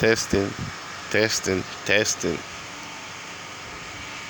Testing, testing, testing.